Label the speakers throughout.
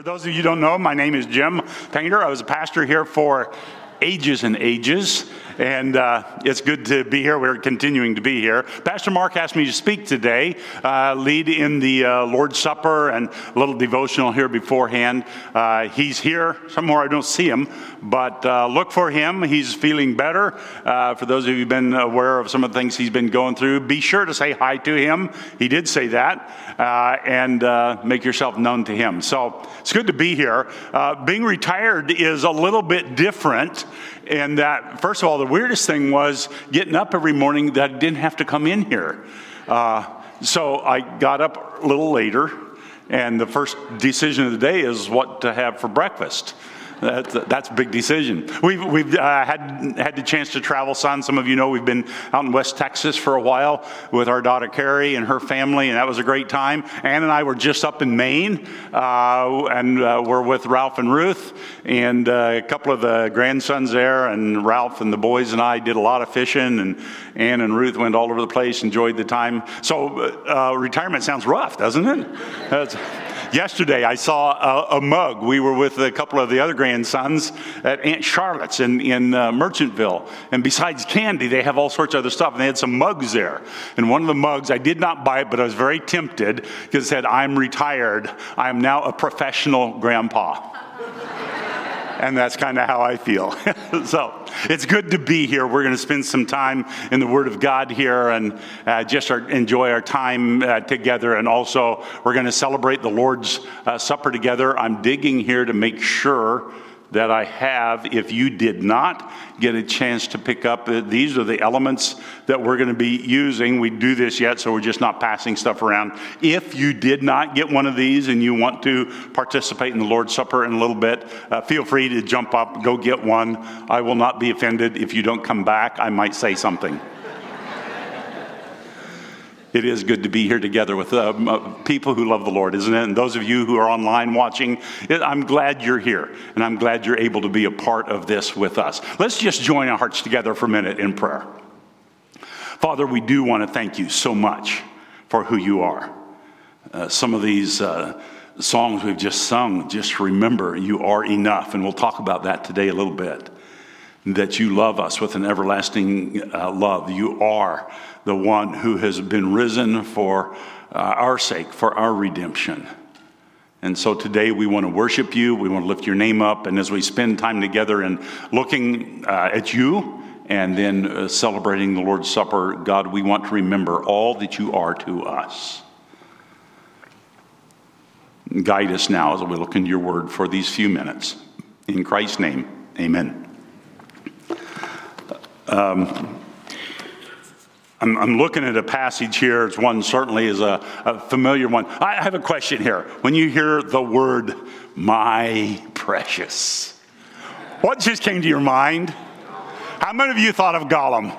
Speaker 1: For those of you who don't know, my name is Jim Painter. I was a pastor here for ages and ages and uh, it's good to be here. We're continuing to be here. Pastor Mark asked me to speak today, uh, lead in the uh, Lord's Supper and a little devotional here beforehand. Uh, he's here somewhere. I don't see him, but uh, look for him. He's feeling better. Uh, for those of you who've been aware of some of the things he's been going through, be sure to say hi to him. He did say that, and make yourself known to him. So it's good to be here. being retired is a little bit different in that, first of all, the weirdest thing was getting up every morning that I didn't have to come in here. Uh, so I got up a little later, and the first decision of the day is what to have for breakfast. That's, that's a big decision. We've, we've uh, had, had the chance to travel some. Some of you know we've been out in West Texas for a while with our daughter Carrie and her family, and that was a great time. Ann and I were just up in Maine, uh, and uh, we're with Ralph and Ruth, and uh, a couple of the grandsons there, and Ralph and the boys and I did a lot of fishing, and Ann and Ruth went all over the place, enjoyed the time. So uh, retirement sounds rough, doesn't it? Yesterday, I saw a, a, mug. We were with a couple of the other grandsons at Aunt Charlotte's in, in uh, Merchantville. And besides candy, they have all sorts of other stuff. And they had some mugs there. And one of the mugs, I did not buy it, but I was very tempted because it said, I'm retired. I am now a professional grandpa and that's kind of how I feel. so it's good to be here. We're going to spend some time in the Word of God here and uh, just our, enjoy our time uh, together. And also, we're going to celebrate the Lord's uh, Supper together. I'm digging here to make sure that I have. If you did not get a chance to pick up, these are the elements that we're going to be using. We do this yet, so we're just not passing stuff around. If you did not get one of these and you want to participate in the Lord's Supper in a little bit, uh, feel free to jump up, go get one. I will not be offended if you don't come back. I might say something it is good to be here together with uh, people who love the Lord, isn't it? And those of you who are online watching, I'm glad you're here, and I'm glad you're able to be a part of this with us. Let's just join our hearts together for a minute in prayer. Father, we do want to thank you so much for who you are. Uh, some of these uh, songs we've just sung, just remember you are enough, and we'll talk about that today a little bit. That you love us with an everlasting uh, love. You are the one who has been risen for uh, our sake, for our redemption. And so today we want to worship you, we want to lift your name up, and as we spend time together and looking uh, at you and then uh, celebrating the Lord's Supper, God, we want to remember all that you are to us. Guide us now as we look into your word for these few minutes. In Christ's name, amen. Um, I'm, I'm, looking at a passage here. It's one certainly is a, a familiar one. I have a question here. When you hear the word my precious, what just came to your mind? How many of you thought of Gollum?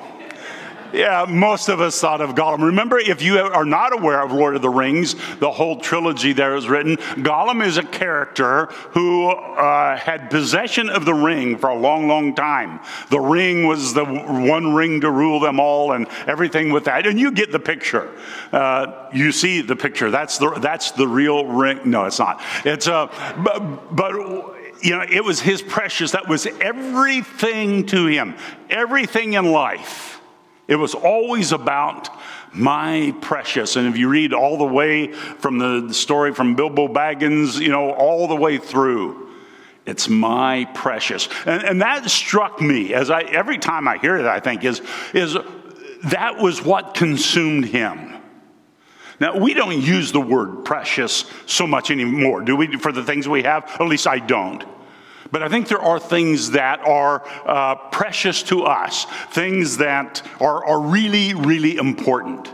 Speaker 1: Yeah, most of us thought of Gollum. Remember, if you are not aware of Lord of the Rings, the whole trilogy there is written. Gollum is a character who uh, had possession of the ring for a long, long time. The ring was the one ring to rule them all, and everything with that. And you get the picture. Uh, you see the picture. That's the that's the real ring. No, it's not. It's a uh, but, but you know, it was his precious. That was everything to him, everything in life. It was always about my precious. And if you read all the way from the story from Bilbo Baggins, you know, all the way through, it's my precious. And, and that struck me as I, every time I hear it, I think is, is that was what consumed him. Now, we don't use the word precious so much anymore, do we, for the things we have? At least I don't. But I think there are things that are uh, precious to us, things that are, are really, really important.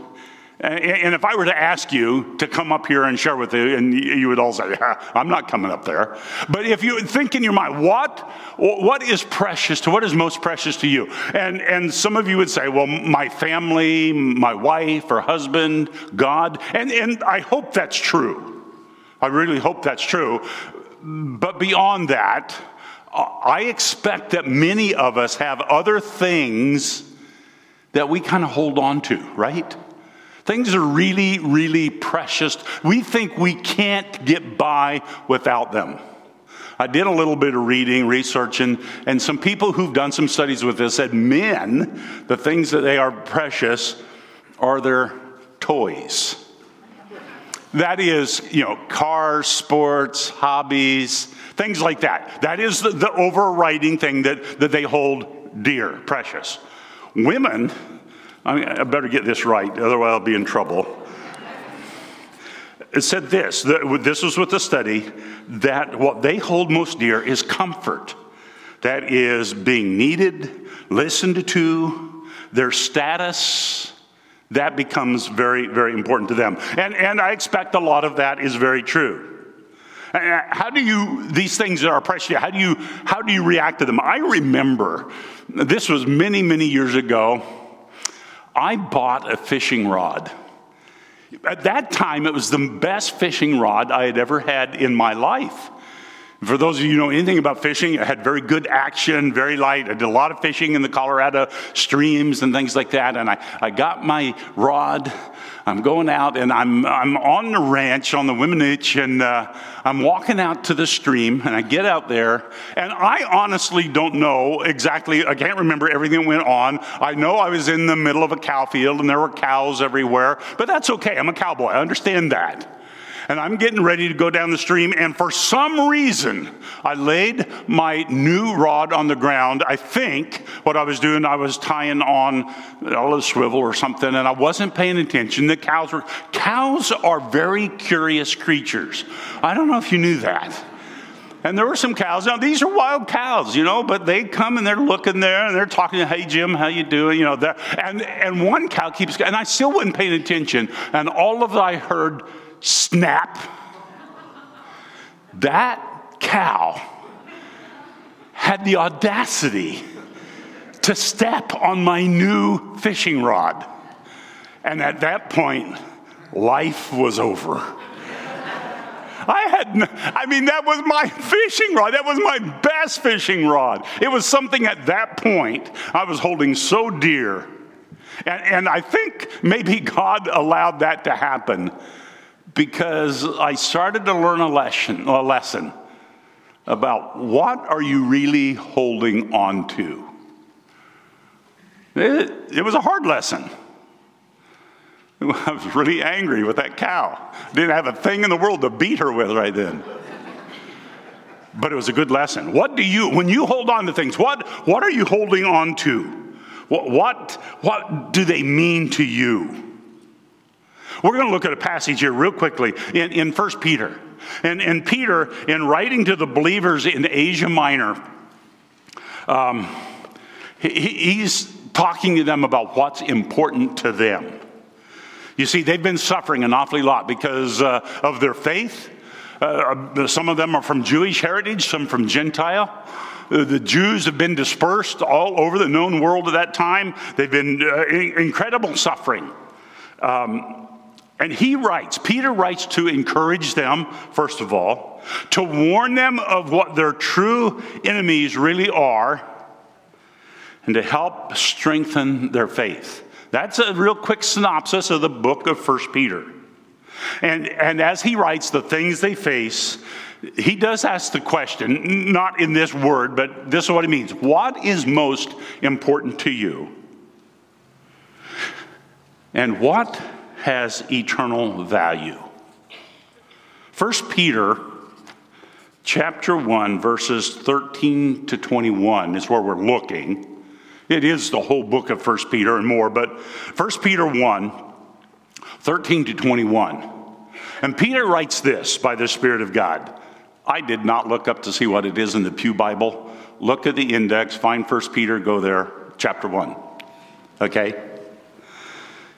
Speaker 1: And if I were to ask you to come up here and share with you, and you would all say, yeah, I'm not coming up there. But if you think in your mind, what, what is precious to, what is most precious to you? And, and some of you would say, well, my family, my wife or husband, God. And, and I hope that's true. I really hope that's true. But beyond that, uh, I expect that many of us have other things that we kind of hold on to, right? Things are really, really precious. We think we can't get by without them. I did a little bit of reading, researching, and some people who've done some studies with this said men, the things that they are precious are their toys. That is, you know, cars, sports, hobbies, things like that. That is the, the overriding thing that, that they hold dear, precious. Women, I, mean, I better get this right, otherwise I'll be in trouble it said this this was with the study that what they hold most dear is comfort. That is being needed, listened to, their status. That becomes very, very important to them. And, and I expect a lot of that is very true. Uh, how do you, these things that are precious, how do you, how do you react to them? I remember, this was many, many years ago, I bought a fishing rod. At that time, it was the best fishing rod I had ever had in my life. For those of you who know anything about fishing, I had very good action, very light. I did a lot of fishing in the Colorado streams and things like that. And I, I got my rod. I'm going out and I'm, I'm on the ranch on the Weminuche and uh, I'm walking out to the stream and I get out there and I honestly don't know exactly, I can't remember everything that went on. I know I was in the middle of a cow field and there were cows everywhere, but that's okay. I'm a cowboy. I understand that and I'm getting ready to go down the stream. And for some reason, I laid my new rod on the ground. I think what I was doing, I was tying on a little swivel or something, and I wasn't paying attention. The cows were, cows are very curious creatures. I don't know if you knew that. And there were some cows. Now these are wild cows, you know, but they come and they're looking there and they're talking. Hey Jim, how you doing? You know, and and one cow keeps, and I still wasn't paying attention. And all of I heard snap. That cow had the audacity to step on my new fishing rod. And at that point, life was over. I had, I mean, that was my fishing rod. That was my best fishing rod. It was something at that point I was holding so dear. And, and I think maybe God allowed that to happen because I started to learn a lesson, a lesson about what are you really holding on to. It, it was a hard lesson. I was really angry with that cow. Didn't have a thing in the world to beat her with right then. But it was a good lesson. What do you, when you hold on to things, what, what are you holding on to? What, what, what do they mean to you? We're going to look at a passage here real quickly in, in 1 Peter. And, and Peter, in writing to the believers in Asia Minor, um, he, he's talking to them about what's important to them. You see, they've been suffering an awfully lot because uh, of their faith. Uh, some of them are from Jewish heritage, some from Gentile. Uh, the Jews have been dispersed all over the known world at that time. They've been uh, incredible suffering. Um, and he writes, Peter writes to encourage them, first of all, to warn them of what their true enemies really are, and to help strengthen their faith. That's a real quick synopsis of the book of First Peter. And, and as he writes the things they face, he does ask the question, not in this word, but this is what he means. What is most important to you? And what has eternal value. 1 Peter chapter 1 verses 13 to 21 is where we're looking. It is the whole book of 1 Peter and more, but 1 Peter 1 13 to 21. And Peter writes this by the Spirit of God. I did not look up to see what it is in the Pew Bible. Look at the index, find 1 Peter, go there, chapter 1. Okay?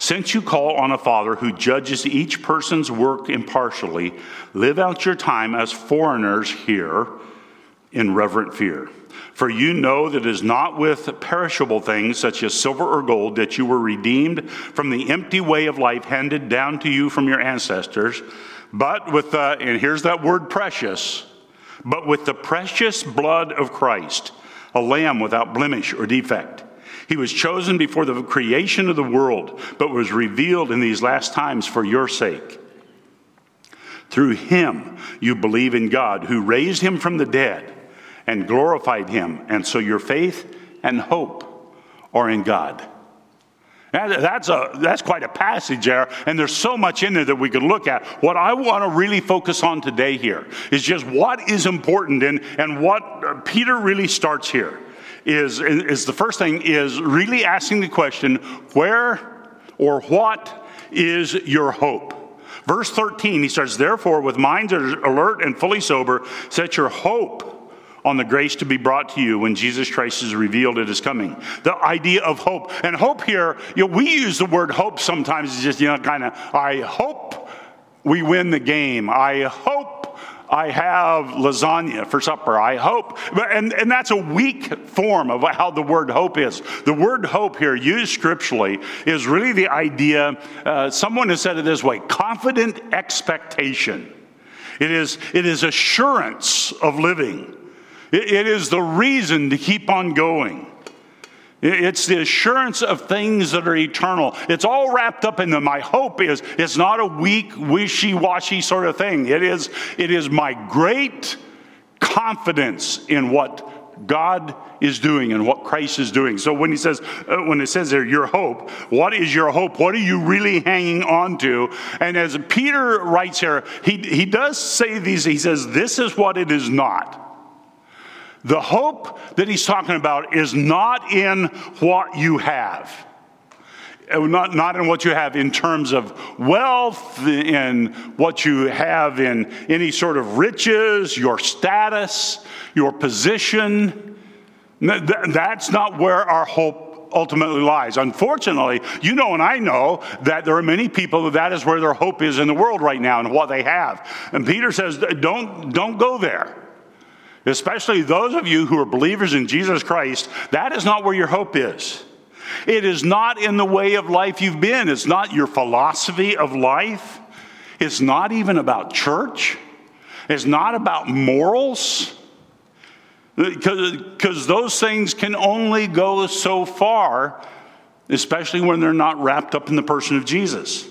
Speaker 1: Since you call on a Father who judges each person's work impartially, live out your time as foreigners here in reverent fear. For you know that it is not with perishable things such as silver or gold that you were redeemed from the empty way of life handed down to you from your ancestors, but with the, and here's that word precious, but with the precious blood of Christ, a lamb without blemish or defect. He was chosen before the creation of the world, but was revealed in these last times for your sake. Through him, you believe in God, who raised him from the dead and glorified him. And so your faith and hope are in God. That's, a, that's quite a passage there, and there's so much in there that we could look at. What I want to really focus on today here is just what is important and, and what uh, Peter really starts here is, is the first thing is really asking the question where or what is your hope? Verse 13, he starts, Therefore, with minds alert and fully sober, set your hope on the grace to be brought to you when Jesus Christ is revealed at his coming. The idea of hope. And hope here, you know, we use the word hope sometimes, it's just, you know, kind of, I hope we win the game. I hope I have lasagna for supper. I hope. And, and that's a weak form of how the word hope is. The word hope here, used scripturally, is really the idea, uh, someone has said it this way confident expectation. It is, it is assurance of living. It, it is the reason to keep on going. It's the assurance of things that are eternal. It's all wrapped up in them. My hope is it's not a weak, wishy washy sort of thing. It is, it is my great confidence in what God is doing and what Christ is doing. So when he says, uh, when it says there, your hope, what is your hope? What are you really hanging on to? And as Peter writes here, he, he does say these, he says, this is what it is not. The hope that he's talking about is not in what you have. Uh, not, not in what you have in terms of wealth, in what you have in any sort of riches, your status, your position. That's not where our hope ultimately lies. Unfortunately, you know and I know that there are many people that that is where their hope is in the world right now and what they have. And Peter says, don't, don't go there especially those of you who are believers in Jesus Christ, that is not where your hope is. It is not in the way of life you've been. It's not your philosophy of life. It's not even about church. It's not about morals. Because those things can only go so far, especially when they're not wrapped up in the person of Jesus.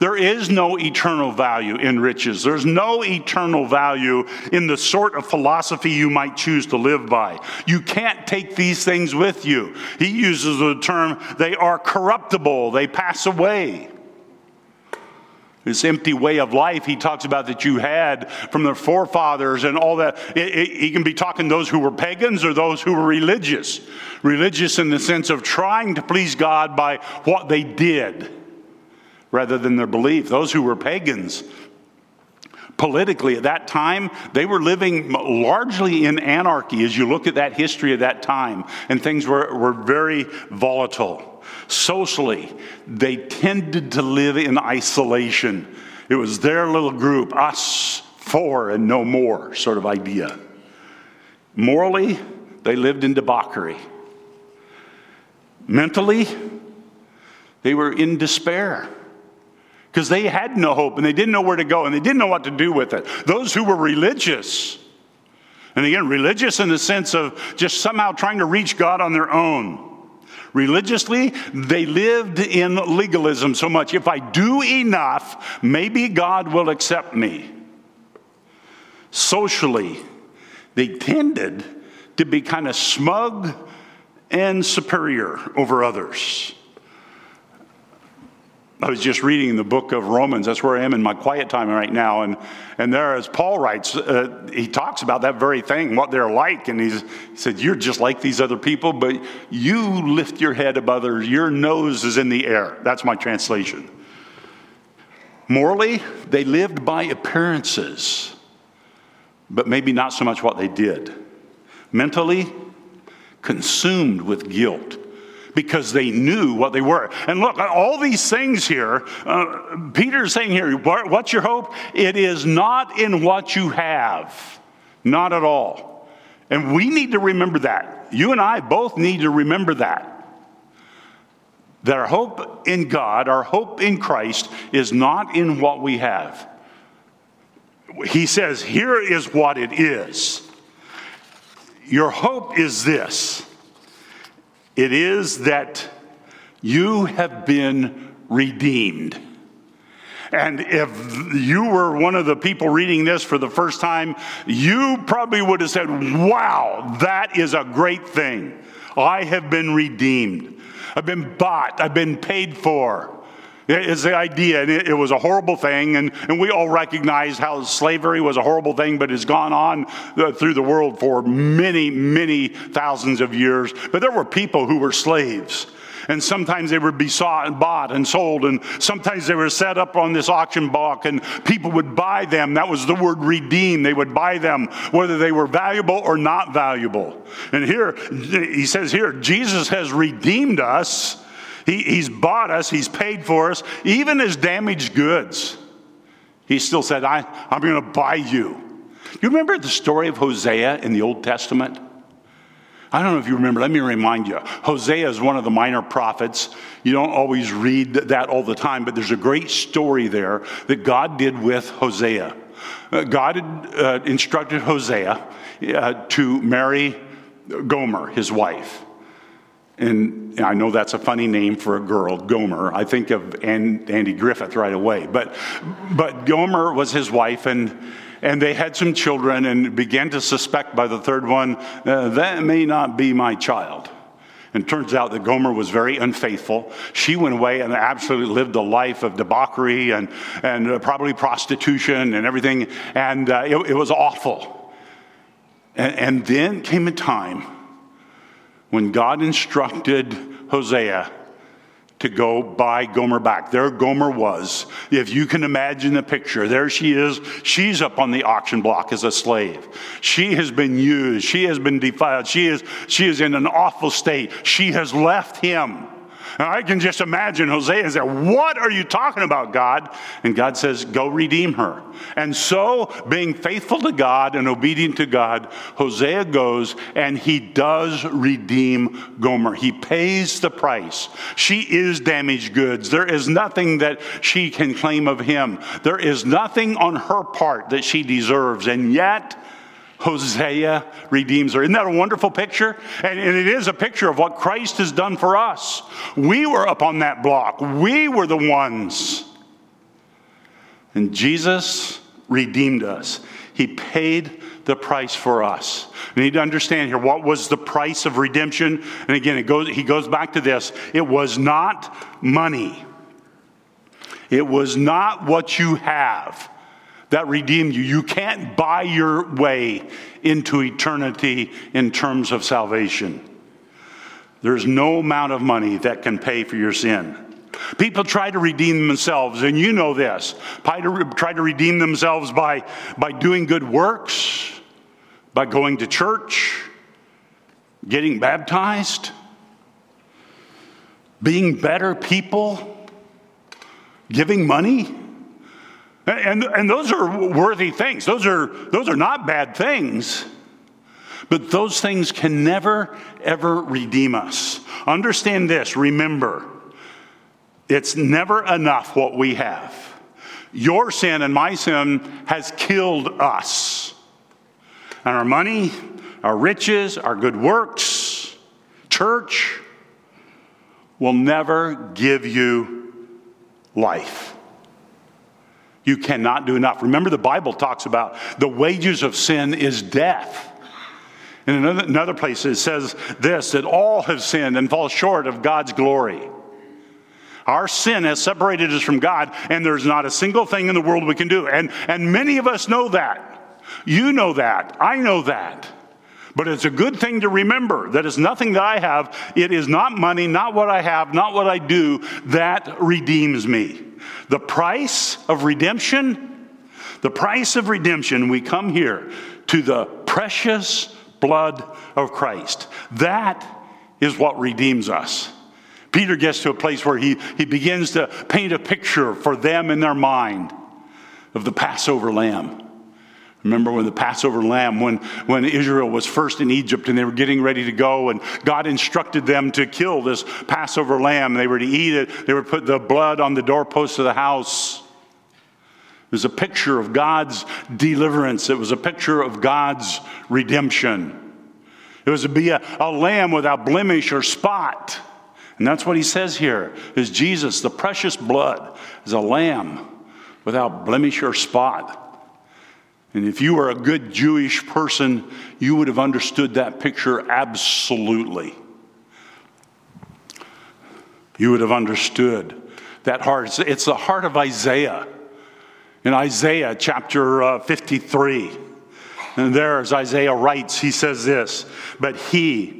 Speaker 1: There is no eternal value in riches. There's no eternal value in the sort of philosophy you might choose to live by. You can't take these things with you. He uses the term, they are corruptible, they pass away. This empty way of life he talks about that you had from their forefathers and all that. It, it, he can be talking those who were pagans or those who were religious. Religious in the sense of trying to please God by what they did rather than their belief. Those who were pagans, politically at that time, they were living largely in anarchy as you look at that history of that time, and things were, were very volatile. Socially, they tended to live in isolation. It was their little group, us four and no more sort of idea. Morally, they lived in debauchery. Mentally, they were in despair because they had no hope and they didn't know where to go and they didn't know what to do with it. Those who were religious, and again, religious in the sense of just somehow trying to reach God on their own. Religiously, they lived in legalism so much. If I do enough, maybe God will accept me. Socially, they tended to be kind of smug and superior over others. I was just reading the book of Romans. That's where I am in my quiet time right now. And, and there, as Paul writes, uh, he talks about that very thing, what they're like. And he said, You're just like these other people, but you lift your head above others. Your nose is in the air. That's my translation. Morally, they lived by appearances, but maybe not so much what they did. Mentally, consumed with guilt because they knew what they were. And look, all these things here, uh, Peter's saying here, what's your hope? It is not in what you have, not at all. And we need to remember that. You and I both need to remember that. That our hope in God, our hope in Christ, is not in what we have. He says, here is what it is. Your hope is this it is that you have been redeemed. And if you were one of the people reading this for the first time, you probably would have said, Wow, that is a great thing. I have been redeemed. I've been bought. I've been paid for. It's the idea, and it, it, was a horrible thing, and, and we all recognize how slavery was a horrible thing, but it's gone on uh, through the world for many, many thousands of years. But there were people who were slaves. And sometimes they would be sought and bought and sold, and sometimes they were set up on this auction block, and people would buy them. That was the word redeem. They would buy them, whether they were valuable or not valuable. And here, he says here, Jesus has redeemed us he, he's bought us, He's paid for us, even as damaged goods. He still said, I, I'm going to buy you. You remember the story of Hosea in the Old Testament? I don't know if you remember. Let me remind you. Hosea is one of the minor prophets. You don't always read that all the time, but there's a great story there that God did with Hosea. Uh, God had uh, instructed Hosea uh, to marry Gomer, his wife. And I know that's a funny name for a girl, Gomer. I think of Andy Griffith right away. But, but Gomer was his wife, and, and they had some children and began to suspect by the third one, uh, that may not be my child. And turns out that Gomer was very unfaithful. She went away and absolutely lived a life of debauchery and, and uh, probably prostitution and everything. And uh, it, it, was awful. And, and then came a time when God instructed Hosea to go buy Gomer back. There Gomer was. If you can imagine the picture, there she is. She's up on the auction block as a slave. She has been used. She has been defiled. She is, she is in an awful state. She has left him. And I can just imagine Hosea say, What are you talking about, God? And God says, Go redeem her. And so, being faithful to God and obedient to God, Hosea goes and he does redeem Gomer. He pays the price. She is damaged goods. There is nothing that she can claim of him, there is nothing on her part that she deserves. And yet, Hosea redeems her. Isn't that a wonderful picture? And, and, it is a picture of what Christ has done for us. We were up on that block, we were the ones. And Jesus redeemed us. He paid the price for us. We need to understand here what was the price of redemption. And again, it goes, he goes back to this it was not money, it was not what you have that redeemed you. You can't buy your way into eternity in terms of salvation. There's no amount of money that can pay for your sin. People try to redeem themselves, and you know this. Try to redeem themselves by, by doing good works, by going to church, getting baptized, being better people, giving money. And, and those are worthy things. Those are, those are not bad things. But those things can never, ever redeem us. Understand this, remember, it's never enough what we have. Your sin and my sin has killed us. And our money, our riches, our good works, church will never give you life. You cannot do enough. Remember, the Bible talks about the wages of sin is death. In another, another place, it says this that all have sinned and fall short of God's glory. Our sin has separated us from God, and there's not a single thing in the world we can do. And, and many of us know that. You know that. I know that. But it's a good thing to remember that it's nothing that I have. It is not money, not what I have, not what I do that redeems me. The price of redemption, the price of redemption, we come here to the precious blood of Christ. That is what redeems us. Peter gets to a place where he, he begins to paint a picture for them in their mind of the Passover lamb. Remember when the Passover lamb, when, when Israel was first in Egypt and they were getting ready to go, and God instructed them to kill this Passover lamb. They were to eat it, they would put the blood on the doorpost of the house. It was a picture of God's deliverance, it was a picture of God's redemption. It was to be a, a lamb without blemish or spot. And that's what he says here is Jesus, the precious blood, is a lamb without blemish or spot. And if you were a good Jewish person, you would have understood that picture absolutely. You would have understood that heart. It's the heart of Isaiah. In Isaiah chapter uh, 53, and there, as Isaiah writes, he says this But he,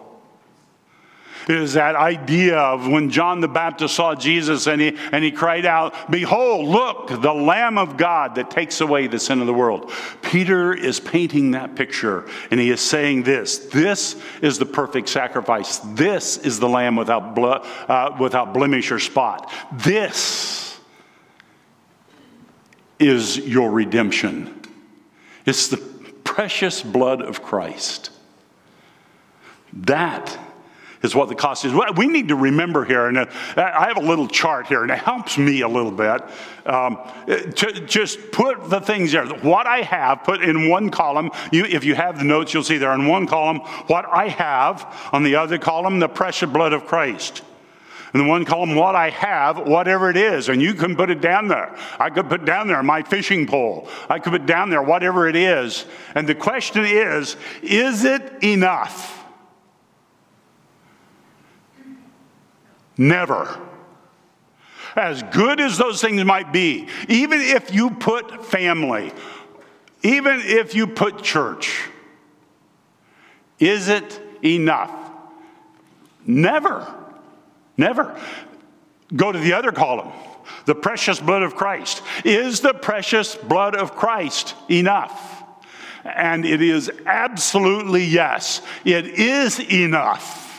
Speaker 1: is that idea of when John the Baptist saw Jesus and he, and he cried out, Behold, look, the Lamb of God that takes away the sin of the world. Peter is painting that picture and he is saying this this is the perfect sacrifice. This is the Lamb without, blood, uh, without blemish or spot. This is your redemption. It's the precious blood of Christ. That is what the cost is. We need to remember here, and uh, I have a little chart here, and it helps me a little bit. Um, to just put the things there. What I have, put in one column. You, if you have the notes, you'll see there in one column what I have. On the other column, the precious blood of Christ. And the one column, what I have, whatever it is, and you can put it down there. I could put down there my fishing pole. I could put down there whatever it is. And the question is, is it enough? Never. As good as those things might be, even if you put family, even if you put church, is it enough? Never. Never. Go to the other column the precious blood of Christ. Is the precious blood of Christ enough? And it is absolutely yes. It is enough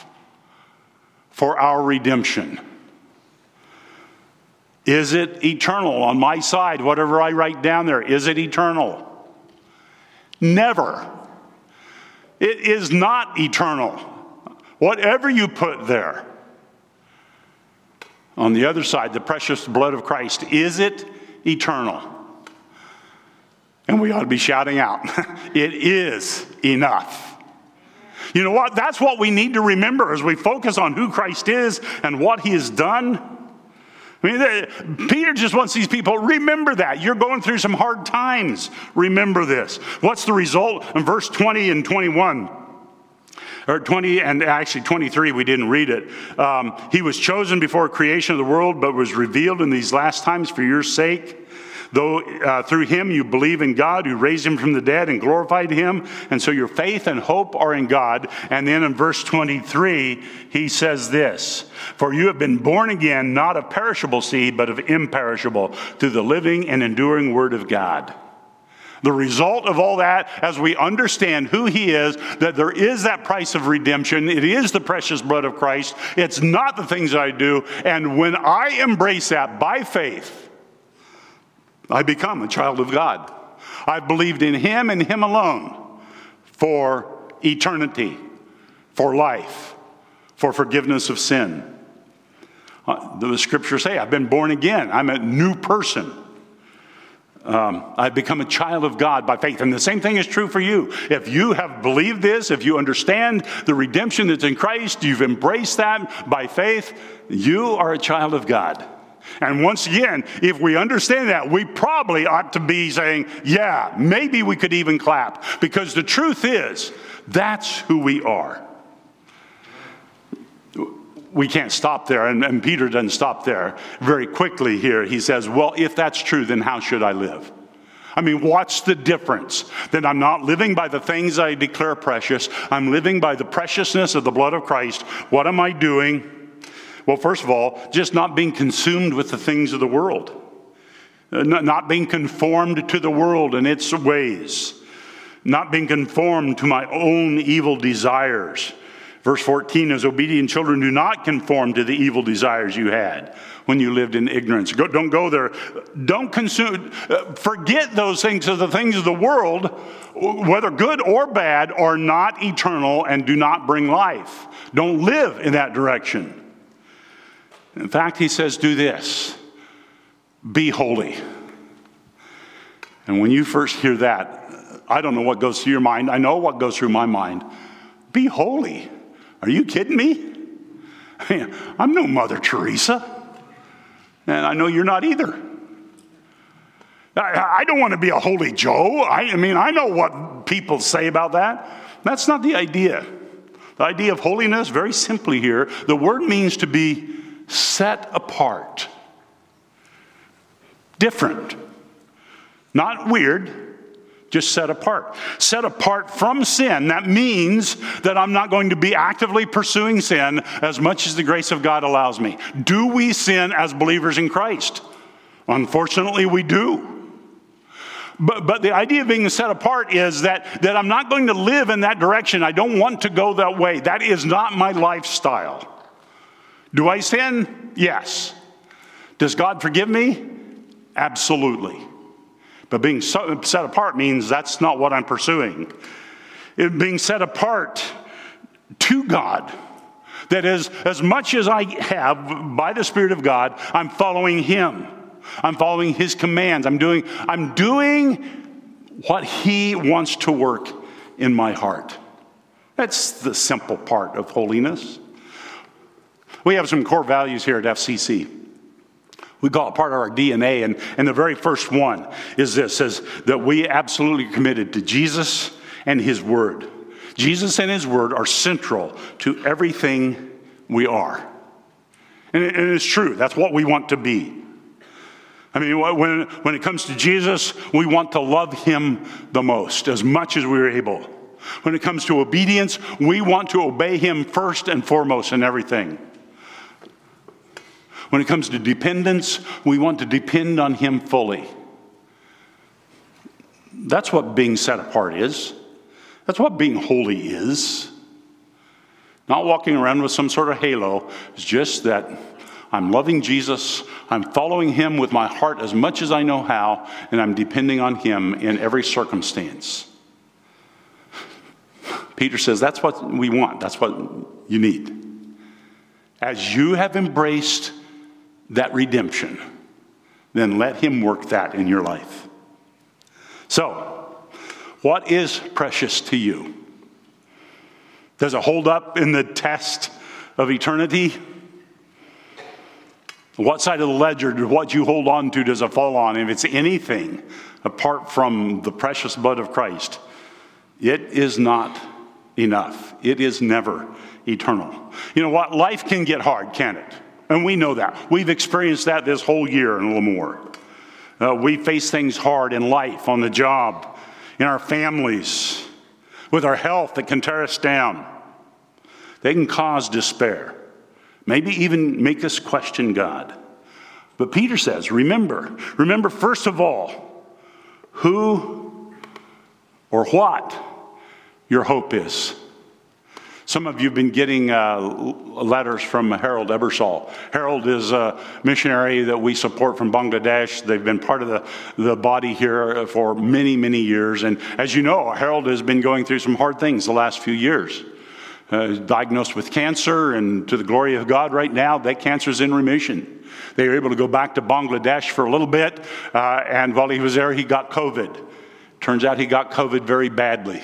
Speaker 1: for our redemption? Is it eternal on my side? Whatever I write down there, is it eternal? Never. It is not eternal. Whatever you put there. On the other side, the precious blood of Christ, is it eternal? And we ought to be shouting out, it is enough. You know what? That's what we need to remember as we focus on who Christ is and what he has done. I mean, Peter just wants these people, remember that. You're going through some hard times. Remember this. What's the result? In verse 20 and 21, or 20 and actually 23, we didn't read it. Um, he was chosen before creation of the world, but was revealed in these last times for your sake. Though uh, through him you believe in God who raised him from the dead and glorified him. And so your faith and hope are in God. And then in verse 23, he says this For you have been born again, not of perishable seed, but of imperishable, through the living and enduring word of God. The result of all that, as we understand who He is, that there is that price of redemption, it is the precious blood of Christ, it's not the things I do. And when I embrace that by faith, I become a child of God. I've believed in Him and Him alone for eternity, for life, for forgiveness of sin. Uh, the scriptures say, I've been born again. I'm a new person. Um, I've become a child of God by faith. And the same thing is true for you. If you have believed this, if you understand the redemption that's in Christ, you've embraced that by faith, you are a child of God. And once again, if we understand that, we probably ought to be saying, yeah, maybe we could even clap. Because the truth is, that's who we are. We can't stop there, and, and Peter doesn't stop there. Very quickly here, he says, Well, if that's true, then how should I live? I mean, what's the difference? That I'm not living by the things I declare precious. I'm living by the preciousness of the blood of Christ. What am I doing? Well, first of all, just not being consumed with the things of the world, uh, not being conformed to the world and its ways, not being conformed to my own evil desires. Verse 14 is obedient children, do not conform to the evil desires you had when you lived in ignorance. Go, don't go there. Don't consume, uh, forget those things of the things of the world, whether good or bad, are not eternal and do not bring life. Don't live in that direction. In fact, he says, do this be holy. And when you first hear that, I don't know what goes through your mind. I know what goes through my mind. Be holy. Are you kidding me? I'm no Mother Teresa. And I know you're not either. I, don't want to be a holy Joe. I, I mean, I know what people say about that. That's not the idea. The idea of holiness, very simply here, the word means to be set apart, different, not weird, just set apart. Set apart from sin, that means that I'm not going to be actively pursuing sin as much as the grace of God allows me. Do we sin as believers in Christ? Unfortunately, we do. But, but the idea of being set apart is that, that I'm not going to live in that direction. I don't want to go that way. That is not my lifestyle. Do I sin? Yes. Does God forgive me? Absolutely. But being set apart means that's not what I'm pursuing. It being set apart to God. That is, as much as I have by the Spirit of God, I'm following Him. I'm following His commands. I'm doing, I'm doing what He wants to work in my heart. That's the simple part of holiness. We have some core values here at FCC. We call it part of our DNA. And, and the very first one is this says that we absolutely committed to Jesus and his word. Jesus and his word are central to everything we are. And, it, and it's true. That's what we want to be. I mean, when, when it comes to Jesus, we want to love him the most, as much as we're able. When it comes to obedience, we want to obey him first and foremost in everything. When it comes to dependence, we want to depend on Him fully. That's what being set apart is. That's what being holy is. Not walking around with some sort of halo. It's just that I'm loving Jesus, I'm following Him with my heart as much as I know how, and I'm depending on Him in every circumstance. Peter says that's what we want, that's what you need. As you have embraced that redemption, then let Him work that in your life. So, what is precious to you? Does it hold up in the test of eternity? What side of the ledger, what you hold on to, does it fall on? If it's anything apart from the precious blood of Christ, it is not enough. It is never eternal. You know what? Life can get hard, can it? And we know that. We've experienced that this whole year and a little more. Uh, we face things hard in life, on the job, in our families, with our health that can tear us down. They can cause despair, maybe even make us question God. But Peter says, remember, remember first of all who or what your hope is. Some of you have been getting uh, letters from Harold Ebersol. Harold is a missionary that we support from Bangladesh. They've been part of the, the body here for many, many years. And as you know, Harold has been going through some hard things the last few years. Uh, diagnosed with cancer, and to the glory of God, right now, that cancer is in remission. They were able to go back to Bangladesh for a little bit, uh, and while he was there, he got COVID. Turns out he got COVID very badly.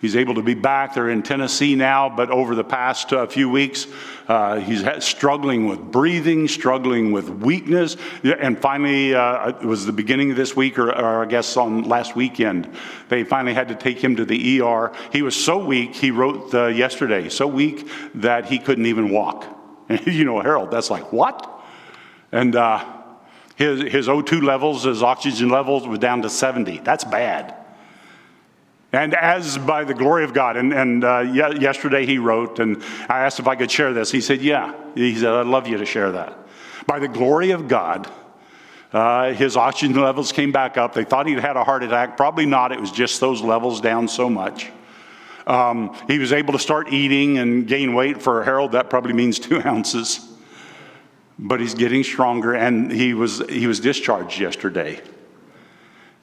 Speaker 1: He's able to be back. They're in Tennessee now, but over the past uh, few weeks, uh, he's struggling with breathing, struggling with weakness. And finally, uh, it was the beginning of this week, or, or, I guess on last weekend, they finally had to take him to the ER. He was so weak, he wrote uh, yesterday, so weak that he couldn't even walk. And you know, Harold, that's like, what? And uh, His, his O2 levels, his oxygen levels were down to 70. That's bad. And as by the glory of God, and, and uh, yesterday he wrote, and I asked if I could share this. He said, Yeah. He said, I'd love you to share that. By the glory of God, uh, his oxygen levels came back up. They thought he'd had a heart attack. Probably not. It was just those levels down so much. Um, he was able to start eating and gain weight. For Harold, that probably means two ounces. But he's getting stronger, and he was, he was discharged yesterday.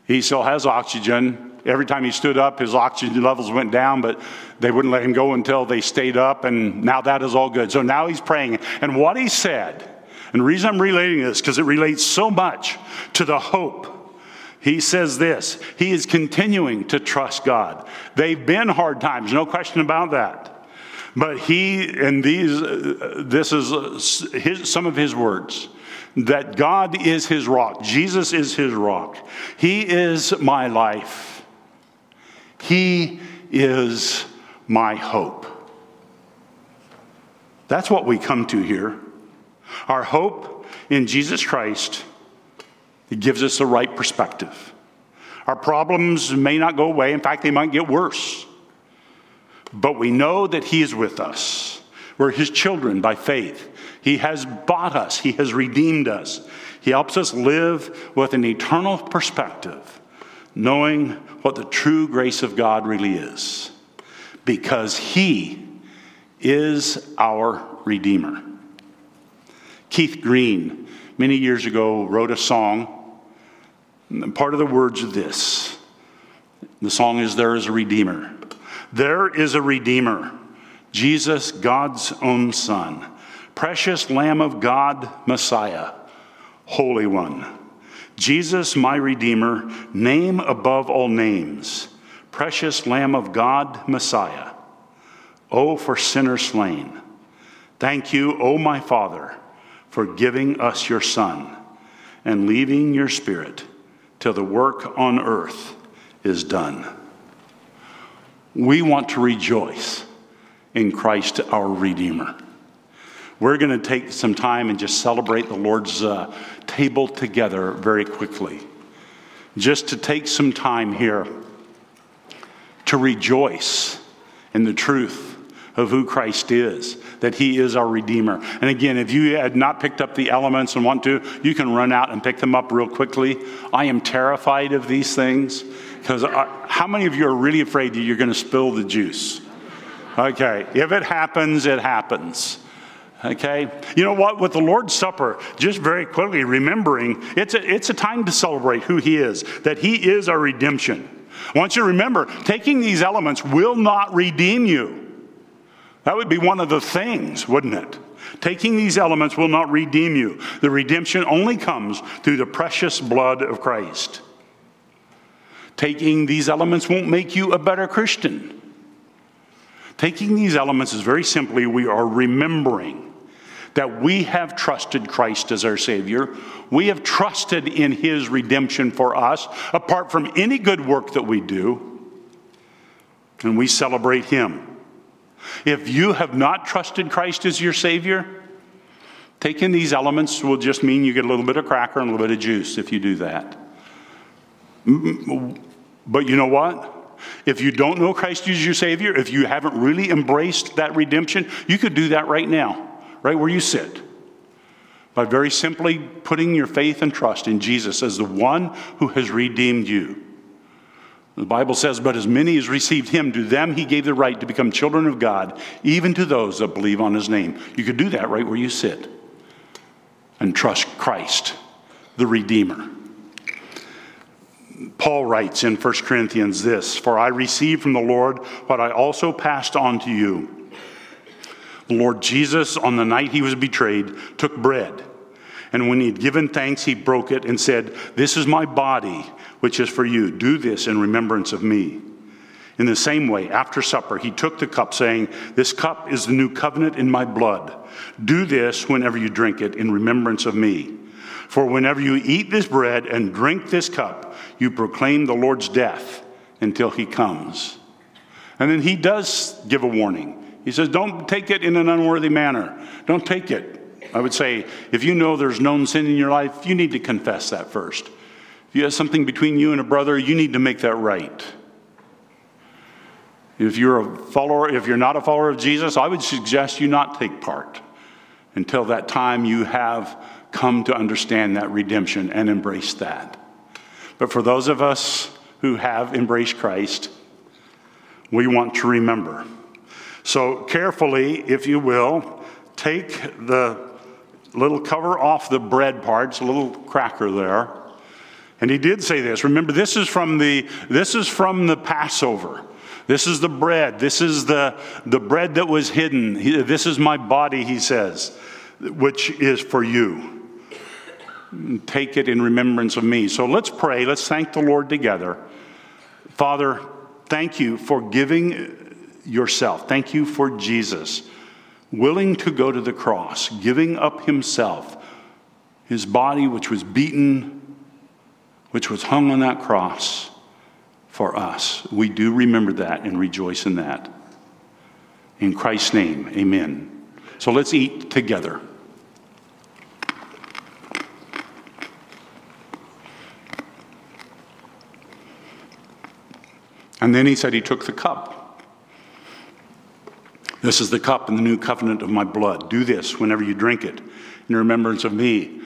Speaker 1: He still has oxygen. Every time he stood up, his oxygen levels went down, but they wouldn't let him go until they stayed up, and now that is all good. So now he's praying. And what he said, and the reason I'm relating this, because it relates so much to the hope. He says this He is continuing to trust God. They've been hard times, no question about that. But he, and these, uh, this is his, some of his words that God is his rock. Jesus is his rock. He is my life. He is my hope. That's what we come to here. Our hope in Jesus Christ it gives us the right perspective. Our problems may not go away, in fact, they might get worse. But we know that He is with us. We're His children by faith. He has bought us, He has redeemed us. He helps us live with an eternal perspective, knowing what the true grace of God really is, because He is our Redeemer. Keith Green, many years ago, wrote a song. Part of the words of this the song is There is a Redeemer. There is a Redeemer, Jesus, God's own Son precious Lamb of God, Messiah, Holy One. Jesus, my Redeemer, name above all names, precious Lamb of God, Messiah. Oh, for sinners slain. Thank you, O my Father, for giving us your Son and leaving your Spirit till the work on earth is done. We want to rejoice in Christ our Redeemer. We're going to take some time and just celebrate the Lord's uh, table together very quickly. Just to take some time here to rejoice in the truth of who Christ is, that He is our Redeemer. And again, if you had not picked up the elements and want to, you can run out and pick them up real quickly. I am terrified of these things because how many of you are really afraid that you're going to spill the juice? Okay, if it happens, it happens. Okay? You know what? With the Lord's Supper, just very quickly remembering it's a, it's a time to celebrate who He is, that He is our redemption. I want you to remember, taking these elements will not redeem you. That would be one of the things, wouldn't it? Taking these elements will not redeem you. The redemption only comes through the precious blood of Christ. Taking these elements won't make you a better Christian. Taking these elements is very simply we are remembering that we have trusted Christ as our Savior. We have trusted in His redemption for us, apart from any good work that we do, and we celebrate Him. If you have not trusted Christ as your Savior, taking these elements will just mean you get a little bit of cracker and a little bit of juice if you do that. But you know what? If you don't know Christ as your Savior, if you haven't really embraced that redemption, you could do that right now right where you sit, by very simply putting your faith and trust in Jesus as the one who has redeemed you. The Bible says, But as many as received him, to them he gave the right to become children of God, even to those that believe on his name. You could do that right where you sit and trust Christ, the Redeemer. Paul writes in 1 Corinthians this For I received from the Lord what I also passed on to you the Lord Jesus, on the night he was betrayed, took bread. And when he had given thanks, he broke it and said, This is my body, which is for you. Do this in remembrance of me. In the same way, after supper, he took the cup, saying, This cup is the new covenant in my blood. Do this whenever you drink it in remembrance of me. For whenever you eat this bread and drink this cup, you proclaim the Lord's death until he comes. And then he does give a warning. He says, Don't take it in an unworthy manner. Don't take it I would say if you know there's known sin in your life, you need to confess that first. If you have something between you and a brother, you need to make that right. If you're a follower, if you're not a follower of Jesus, I would suggest you not take part until that time you have come to understand that redemption and embrace that. But for those of us who have embraced Christ, we want to remember. So, carefully, if you will, take the little cover off the bread parts, a little cracker there. And he did say this. Remember, this is from the, this is from the Passover. This is the bread. This is the, the bread that was hidden. This is my body, he says, which is for you. Take it in remembrance of me. So let's pray. Let's thank the Lord together. Father, thank you for giving yourself. Thank you for Jesus, willing to go to the cross, giving up himself, his body, which was beaten, which was hung on that cross for us. We do remember that and rejoice in that. In Christ's name, amen. So let's eat together. And then he said he took the cup. This is the cup in the new covenant of my blood. Do this whenever you drink it in remembrance of me.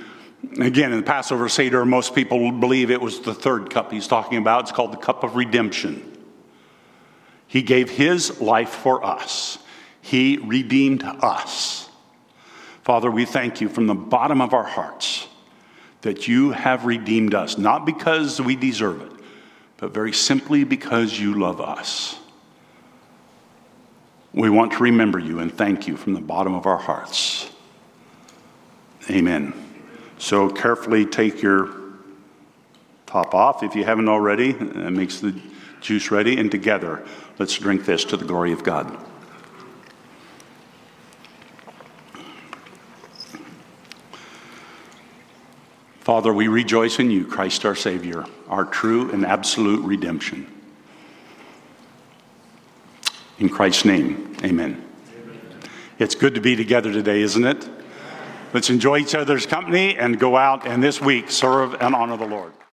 Speaker 1: Again, in the Passover Seder, most people believe it was the third cup he's talking about. It's called the cup of redemption. He gave his life for us, he redeemed us. Father, we thank you from the bottom of our hearts that you have redeemed us, not because we deserve it, but very simply because you love us. We want to remember you and thank you from the bottom of our hearts. Amen. So carefully take your top off if you haven't already. That makes the juice ready. And together, let's drink this to the glory of God. Father, we rejoice in you, Christ our Savior, our true and absolute redemption. In Christ's name, amen. It's good to be together today, isn't it? Let's enjoy each other's company and go out and this week serve and honor the Lord.